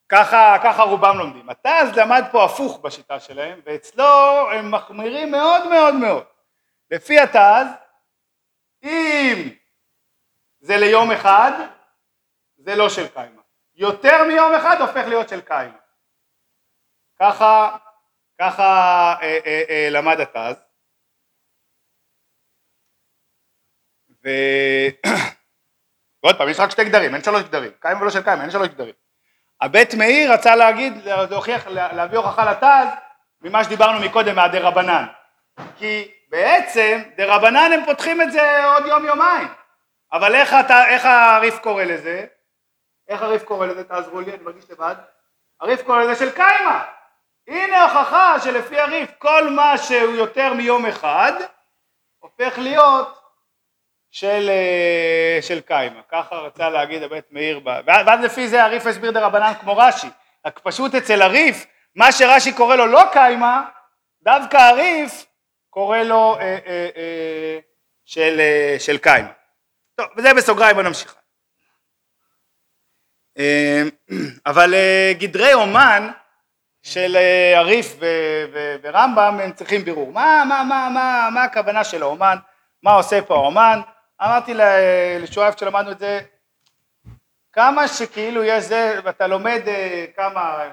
ככה, ככה רובם לומדים. התז למד פה הפוך בשיטה שלהם, ואצלו הם מחמירים מאוד מאוד מאוד. לפי התז, אם זה ליום אחד, זה לא של קיימה. יותר מיום אחד הופך להיות של קיימה. ככה, ככה אה, אה, אה, למד התז. ו... ועוד פעם, יש רק שתי גדרים, אין שלוש גדרים, קיים ולא של קיים, אין שלוש גדרים. הבית מאיר רצה להגיד, להוכיח, להביא הוכחה לתז ממה שדיברנו מקודם מהדה רבנן. כי בעצם דה רבנן הם פותחים את זה עוד יום יומיים. אבל איך, אתה, איך הריף קורא לזה? איך הריף קורא לזה? תעזרו לי, אני מרגיש לבד. הריף קורא לזה של קיימה. הנה הוכחה שלפי הריף כל מה שהוא יותר מיום אחד הופך להיות של, אה, של קיימה, ככה רצה להגיד הבית מאיר, ואז לפי זה הריף הסביר דה רבנן כמו רש"י, רק פשוט אצל הריף, מה שרש"י קורא לו לא קיימה, דווקא הריף קורא לו אה, אה, אה, של, אה, של קיימה. טוב, וזה בסוגריים, בוא נמשיך. אה, אבל אה, גדרי אומן של אה, הריף ורמב"ם הם צריכים בירור. מה, מה, מה, מה, מה הכוונה של האומן? מה עושה פה האומן? אמרתי לשואף שלמדנו את זה, כמה שכאילו יש זה, ואתה לומד אה, כמה,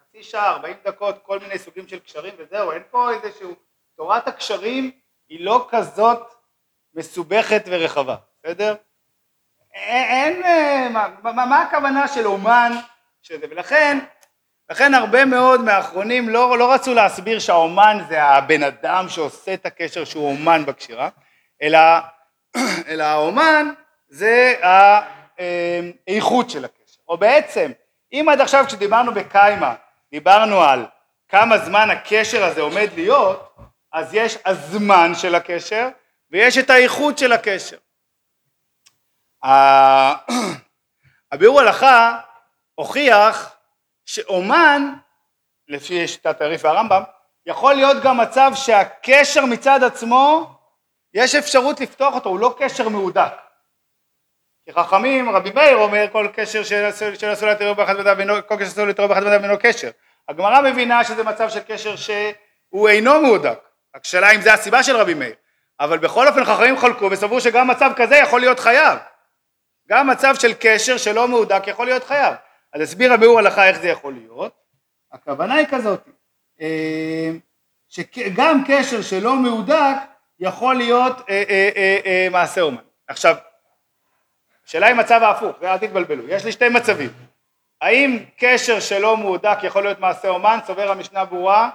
חצי שעה, ארבעים דקות, כל מיני סוגים של קשרים וזהו, אין פה איזשהו, תורת הקשרים היא לא כזאת מסובכת ורחבה, בסדר? אין, אה, מה, מה, מה הכוונה של אומן שזה, ולכן, לכן הרבה מאוד מהאחרונים לא, לא רצו להסביר שהאומן זה הבן אדם שעושה את הקשר שהוא אומן בקשירה, אלא *clears throat* אלא האומן זה האיכות של הקשר. או בעצם, אם עד עכשיו כשדיברנו בקיימה, דיברנו על כמה זמן הקשר הזה עומד להיות, אז יש הזמן של הקשר ויש את האיכות של הקשר. *clears throat* הביאור הלכה הוכיח שאומן, לפי שיטת הריף והרמב"ם, יכול להיות גם מצב שהקשר מצד עצמו יש אפשרות לפתוח אותו, הוא לא קשר מהודק. כי חכמים, רבי מאיר אומר כל קשר שאסור להתראות באחד בדף ואינו, כל קשר שאסור להתראות באחד בדף ואינו קשר. הגמרא מבינה שזה מצב של קשר שהוא אינו מהודק. רק שאלה אם זה הסיבה של רבי מאיר. אבל בכל אופן חכמים חלקו וסברו שגם מצב כזה יכול להיות חייב. גם מצב של קשר שלא מהודק יכול להיות חייב. אז הסביר הביאור הלכה איך זה יכול להיות. הכוונה היא כזאת, אה, שגם קשר שלא מהודק יכול להיות אה, אה, אה, אה, מעשה אומן. עכשיו, השאלה היא מצב ההפוך, ואל תתבלבלו, יש לי שתי מצבים. האם קשר שלא מהודק יכול להיות מעשה אומן? סובר המשנה ברורה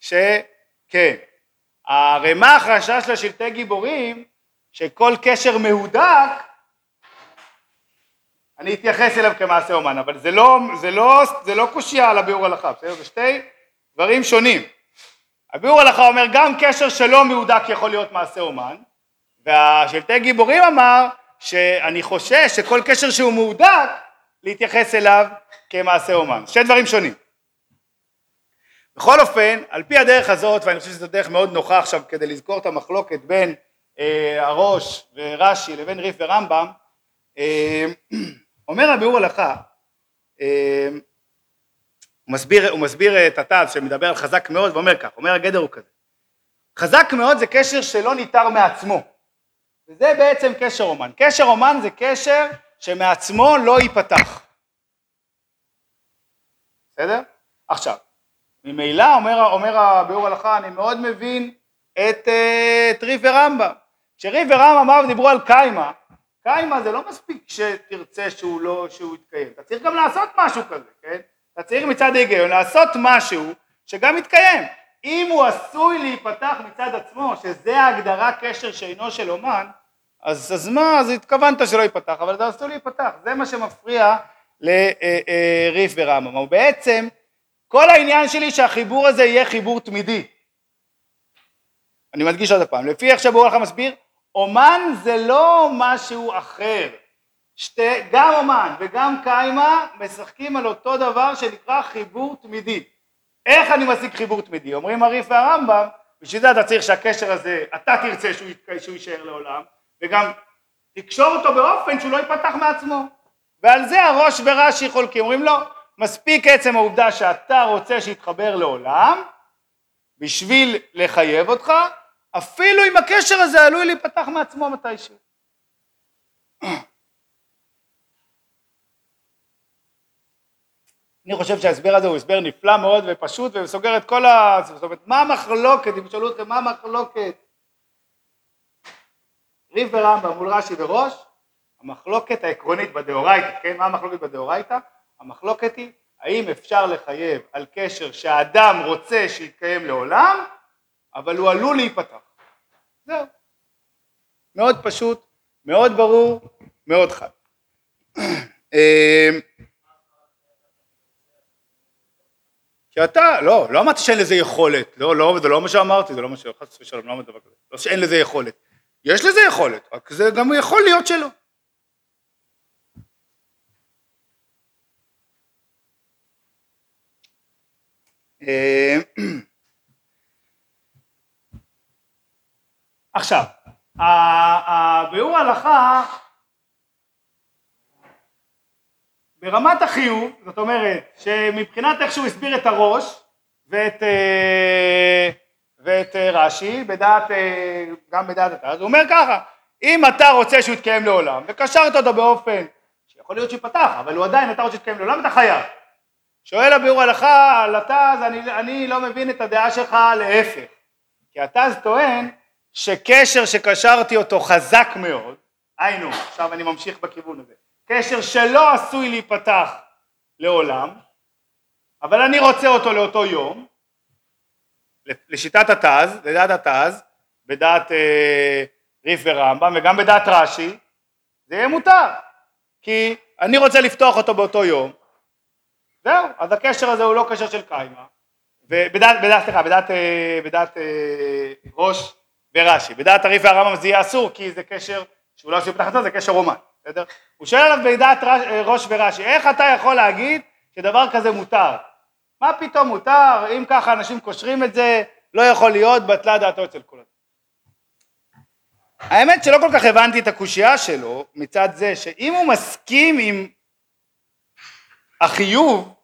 שכן. הרמ"ח חשש לשלטי גיבורים שכל קשר מהודק אני אתייחס אליו כמעשה אומן, אבל זה לא, זה לא, זה לא קושייה על הביאור הלכה, בסדר? זה שתי דברים שונים. הביאור הלכה אומר גם קשר שלא מהודק יכול להיות מעשה אומן, והשלטי גיבורים אמר שאני חושש שכל קשר שהוא מהודק להתייחס אליו כמעשה אומן. שני דברים שונים. בכל אופן, על פי הדרך הזאת, ואני חושב שזו דרך מאוד נוחה עכשיו כדי לזכור את המחלוקת בין אה, הראש ורש"י לבין ריף ורמב"ם, אה, *clears throat* אומר הביאור הלכה, אה, הוא מסביר, הוא מסביר את התז שמדבר על חזק מאוד ואומר כך, אומר הגדר הוא כזה, חזק מאוד זה קשר שלא ניתר מעצמו, וזה בעצם קשר אומן, קשר אומן זה קשר שמעצמו לא ייפתח, בסדר? עכשיו, ממילא אומר, אומר הביאור הלכה אני מאוד מבין את, אה, את ריף ורמב"ם, כשריף ורמב"ם דיברו על קיימה, קיימה זה לא מספיק שתרצה שהוא לא, שהוא יתקיים, אתה צריך גם לעשות משהו כזה, כן? אתה צריך מצד ההיגיון לעשות משהו שגם יתקיים. אם הוא עשוי להיפתח מצד עצמו, שזה ההגדרה קשר שאינו של אומן, אז, אז מה, אז התכוונת שלא ייפתח, אבל זה עשוי להיפתח, זה מה שמפריע לריף ורמב"ם. הוא בעצם, כל העניין שלי שהחיבור הזה יהיה חיבור תמידי. אני מדגיש עוד פעם, לפי איך שברור לך מסביר, אומן זה לא משהו אחר, שתי, גם אומן וגם קיימה משחקים על אותו דבר שנקרא חיבור תמידי. איך אני משיג חיבור תמידי? אומרים הריף והרמב"ם, בשביל זה אתה צריך שהקשר הזה, אתה תרצה שהוא, שהוא יישאר לעולם, וגם תקשור אותו באופן שהוא לא ייפתח מעצמו. ועל זה הראש ורש"י חולקים, אומרים לא, מספיק עצם העובדה שאתה רוצה שיתחבר לעולם, בשביל לחייב אותך, אפילו אם הקשר הזה עלול להיפתח מעצמו מתישהו. אני חושב שההסבר הזה הוא הסבר נפלא מאוד ופשוט וסוגר את כל ה... זאת אומרת, מה המחלוקת, אם תשאלו אתכם מה המחלוקת? ריב ורמב"ם מול רש"י וראש, המחלוקת העקרונית בדאורייתא, כן? מה המחלוקת בדאורייתא? המחלוקת היא האם אפשר לחייב על קשר שהאדם רוצה שיתקיים לעולם, אבל הוא עלול להיפתח. זהו. מאוד פשוט, מאוד ברור, מאוד חד. *clears throat* אה, כי אתה, לא, לא אמרתי שאין לזה יכולת, לא, לא, זה לא מה שאמרתי, זה לא מה ש... חס ושלום, לא אמרתי דבר כזה, לא שאין לזה יכולת, יש לזה יכולת, רק זה גם יכול להיות שלא. אה, *clears throat* עכשיו, הביאור ההלכה ברמת החיוב, זאת אומרת שמבחינת איך שהוא הסביר את הראש ואת, אה, ואת אה, רש"י, בדעת, אה, גם בדעת אתה, אז הוא אומר ככה, אם אתה רוצה שהוא יתקיים לעולם, וקשרת אותו באופן שיכול להיות שיפתח, אבל הוא עדיין אתה רוצה שיתקיים לעולם, אתה חייב. שואל הביאור הלכה על התז, אני, אני לא מבין את הדעה שלך להפך, כי התז טוען שקשר שקשרתי אותו חזק מאוד, היינו, עכשיו אני ממשיך בכיוון הזה, קשר שלא עשוי להיפתח לעולם, אבל אני רוצה אותו לאותו יום, לשיטת התז, לדעת התז, בדעת אה, ריף ורמב"ם וגם בדעת רש"י, זה יהיה מותר, כי אני רוצה לפתוח אותו באותו יום, זהו, אז הקשר הזה הוא לא קשר של קיימה, ובדעת, בדעת, סליחה, בדעת, אה, בדעת אה, ראש ורש"י, בדעת הריף והרמב"ם זה יהיה אסור כי זה קשר שהוא לא עשוי לפתח אותו, זה קשר רומן. בסדר? הוא שואל עליו בדעת אה, ראש ורש"י, איך אתה יכול להגיד שדבר כזה מותר? מה פתאום מותר, אם ככה אנשים קושרים את זה, לא יכול להיות, בטלה דעתו אצל כולם. האמת שלא כל כך הבנתי את הקושייה שלו מצד זה שאם הוא מסכים עם החיוב,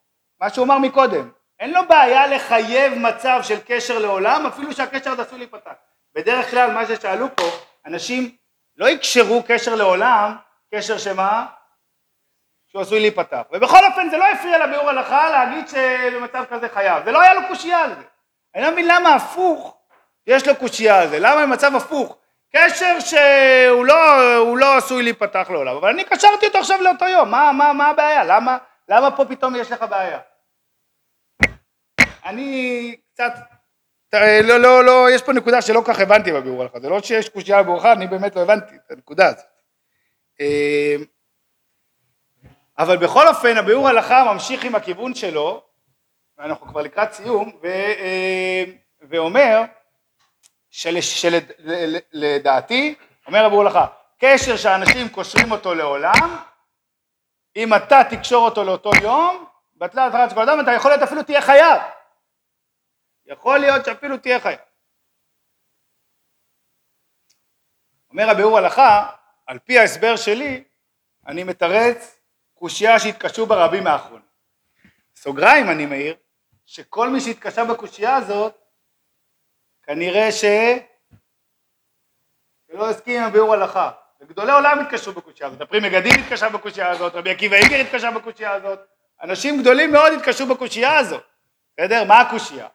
מה שהוא אמר מקודם, אין לו בעיה לחייב מצב של קשר לעולם אפילו שהקשר עוד עשוי להיפתח. בדרך כלל מה ששאלו פה, אנשים לא יקשרו קשר לעולם קשר שמה? שהוא עשוי להיפתח. ובכל אופן זה לא הפריע לביאור הלכה להגיד שבמצב כזה חייב. זה לא היה לו קושייה על זה. אני לא מבין למה הפוך יש לו קושייה על זה. למה במצב הפוך? קשר שהוא לא, לא עשוי להיפתח לעולם. אבל אני קשרתי אותו עכשיו לאותו יום. מה, מה, מה הבעיה? למה, למה פה פתאום יש לך בעיה? אני קצת... לא, לא, לא, יש פה נקודה שלא כך הבנתי בביאור הלכה. זה לא שיש קושייה בביאור הלכה, אני באמת לא הבנתי את הנקודה הזאת. אה, אבל בכל אופן הביאור הלכה ממשיך עם הכיוון שלו, ואנחנו כבר לקראת סיום, ו, אה, ואומר של, שלדעתי, אומר רבי הולכה, קשר שאנשים קושרים אותו לעולם, אם אתה תקשור אותו לאותו יום, בטלה התחלת של כל אדם, אתה יכול להיות אפילו תהיה חייב. יכול להיות שאפילו תהיה חייב. אומר הביאור הלכה, על פי ההסבר שלי, אני מתרץ קושייה שהתקשו בה רבים מהאחרונים. סוגריים אני מעיר, שכל מי שהתקשה בקושייה הזאת, כנראה ש... שלא הסכים עם הביאור הלכה. וגדולי עולם התקשו בקושייה הזאת, הפרי מגדים התקשה בקושייה הזאת, רבי עקיבא איגר התקשה בקושייה הזאת, אנשים גדולים מאוד התקשו בקושייה הזאת, בסדר? מה הקושייה?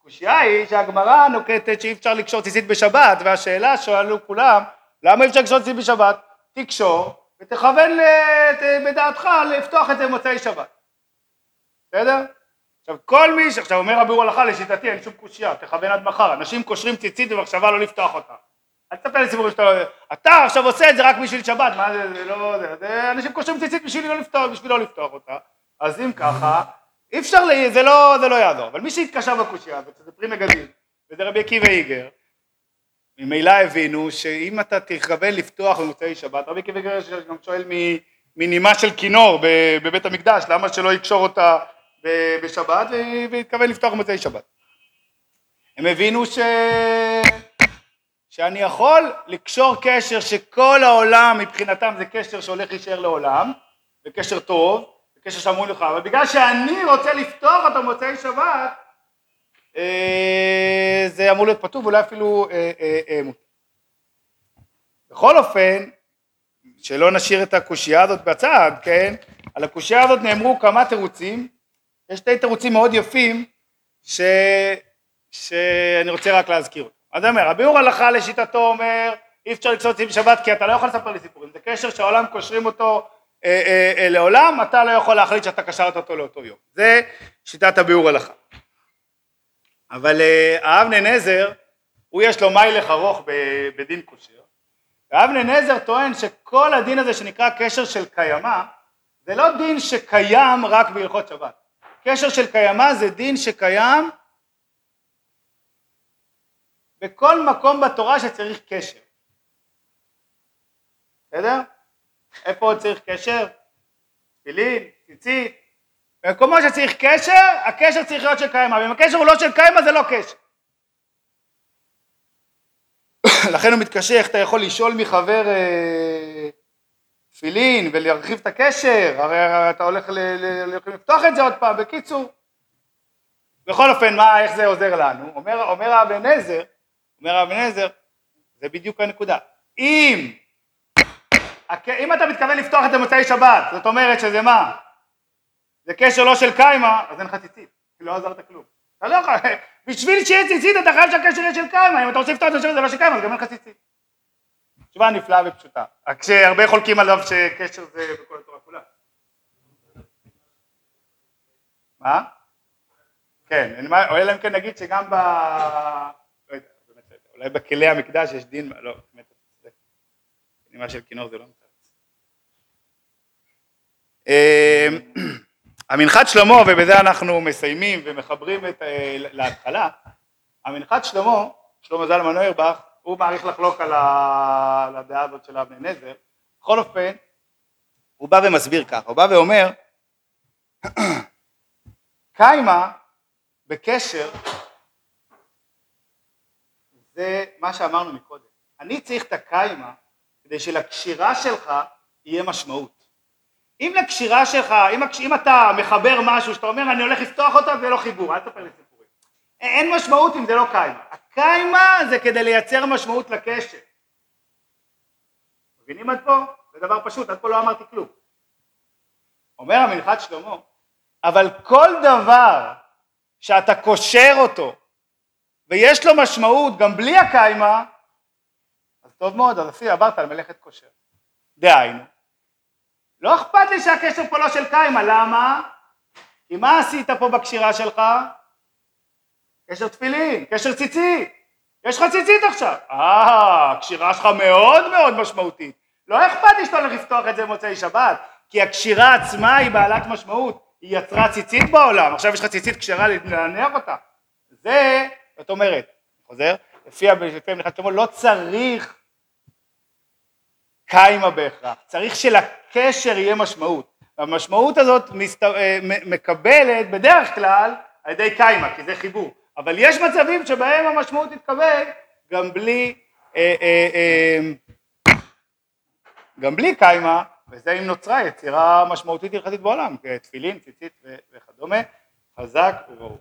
הקושייה היא שהגמרא נוקטת שאי אפשר לקשור ציצית בשבת, והשאלה שואלו כולם, למה אי אפשר לקשור ציצית בשבת? תקשור ותכוון בדעתך לפתוח את זה במוצאי שבת, בסדר? עכשיו כל מי, ש... עכשיו אומר הביאור הלכה לשיטתי אין שום קושייה, תכוון עד מחר, אנשים קושרים ציצית במחשבה לא לפתוח אותה, אל תספר לי סיפורים שאתה לא... אתה עכשיו עושה את זה רק בשביל שבת, מה זה, זה לא... זה, זה אנשים קושרים ציצית בשביל לא לפתוח, בשביל לא לפתוח אותה, אז אם ככה, אי אפשר, לי, זה לא, זה לא יעזור, אבל מי שהתקשר בקושייה הזאת, שזה פרי מגדים, וזה רבי עקיבא איגר, ממילא הבינו שאם אתה תכוון לפתוח במוצאי שבת, רבי עקיבא איגר גם שואל מנימה של כינור בבית המקדש, למה שלא יקשור אותה בשבת והתכוון לפתוח במוצאי שבת. הם הבינו ש... שאני יכול לקשור קשר שכל העולם מבחינתם זה קשר שהולך להישאר לעולם, וקשר טוב, וקשר שאמרו לך, אבל בגלל שאני רוצה לפתוח אותו במוצאי שבת, זה אמור להיות פתור ואולי אפילו אה, אה, מותר. בכל אופן, שלא נשאיר את הקושייה הזאת בצד, כן? על הקושייה הזאת נאמרו כמה תירוצים, יש שתי תירוצים מאוד יפים ש... שאני רוצה רק להזכיר אותם. אז אני אומר, הביאור הלכה לשיטתו אומר אי אפשר לקשור ציצית בשבת כי אתה לא יכול לספר לי סיפורים, זה קשר שהעולם קושרים אותו אה, אה, אה, לעולם, אתה לא יכול להחליט שאתה קשרת אותו לאותו יום, זה שיטת הביאור הלכה. אבל אה, האבנה נזר, הוא יש לו מיילך ארוך בדין קושר, ואבנה נזר טוען שכל הדין הזה שנקרא קשר של קיימא, זה לא דין שקיים רק בהלכות שבת, קשר של קיימא זה דין שקיים בכל מקום בתורה שצריך קשר. בסדר? איפה עוד צריך קשר? תפילין, ציצית. במקומות שצריך קשר, הקשר צריך להיות של קיימא. ואם הקשר הוא לא של קיימא זה לא קשר. *coughs* לכן הוא מתקשה איך אתה יכול לשאול מחבר אה, תפילין ולהרחיב את הקשר, הרי אתה הולך לפתוח את זה עוד פעם, בקיצור. בכל אופן, מה, איך זה עוזר לנו? אומר, אומר אבן עזר, אומר אבן עזר, זה בדיוק הנקודה. אם, *coughs* אם אתה מתכוון לפתוח את זה במוצאי שבת, זאת אומרת שזה מה? זה קשר לא של קיימא, אז אין לך ציצית, כי לא עזרת כלום. אתה לא יכול, בשביל שיהיה ציצית אתה חייב שהקשר יהיה של קיימא, אם אתה רוצה לפתוח את זה לא של קיימא, אז גם אין לך ציצית. תשובה נפלאה ופשוטה, רק שהרבה חולקים עליו שקשר זה בכל התורה כולה. מה? כן, או אלא אם כן נגיד שגם ב... לא לא אולי בכלי המקדש יש דין, לא, באמת, נימה של כינור זה לא מתרץ. המנחת שלמה, ובזה אנחנו מסיימים ומחברים את, אה, להתחלה, המנחת שלמה, שלמה זלמן אוירבך, הוא מעריך לחלוק על, הדעה הזאת של אבני נזר, בכל אופן, הוא בא ומסביר ככה, הוא בא ואומר, *clears throat* קיימה בקשר זה מה שאמרנו מקודם. אני צריך את הקיימה כדי שלקשירה שלך יהיה משמעות. אם לקשירה שלך, אם, אם אתה מחבר משהו שאתה אומר אני הולך לפתוח אותה זה לא חיבור, אל תספר לי סיפורים. אין משמעות אם זה לא קיימה. הקיימה זה כדי לייצר משמעות לקשר. מבינים עד פה? זה דבר פשוט, עד פה לא אמרתי כלום. אומר המנחת שלמה, אבל כל דבר שאתה קושר אותו ויש לו משמעות גם בלי הקיימה, אז טוב מאוד, אז אפילו עברת על מלאכת קושר. דהיינו, לא אכפת לי שהקשר פה לא של קיימה, למה? כי מה עשית פה בקשירה שלך? קשר תפילין, קשר ציצית, יש לך ציצית עכשיו. אה, הקשירה שלך מאוד מאוד משמעותית. לא אכפת לי שאתה הולך לפתוח את זה במוצאי שבת, כי הקשירה עצמה היא בעלת משמעות. היא יצרה ציצית בעולם, עכשיו יש לך ציצית כשרה להניח אותה. זה זאת אומרת, חוזר, לפי המנחת שלמה, לא צריך קיימה בהכרח, צריך שלקשר יהיה משמעות. המשמעות הזאת מסת... אה, מקבלת בדרך כלל על ידי קיימה, כי זה חיבור, אבל יש מצבים שבהם המשמעות תתקבל גם בלי, אה, אה, גם בלי קיימה, וזה אם נוצרה יצירה משמעותית הלכתית בעולם, כתפילין, ציצית וכדומה, חזק וברור.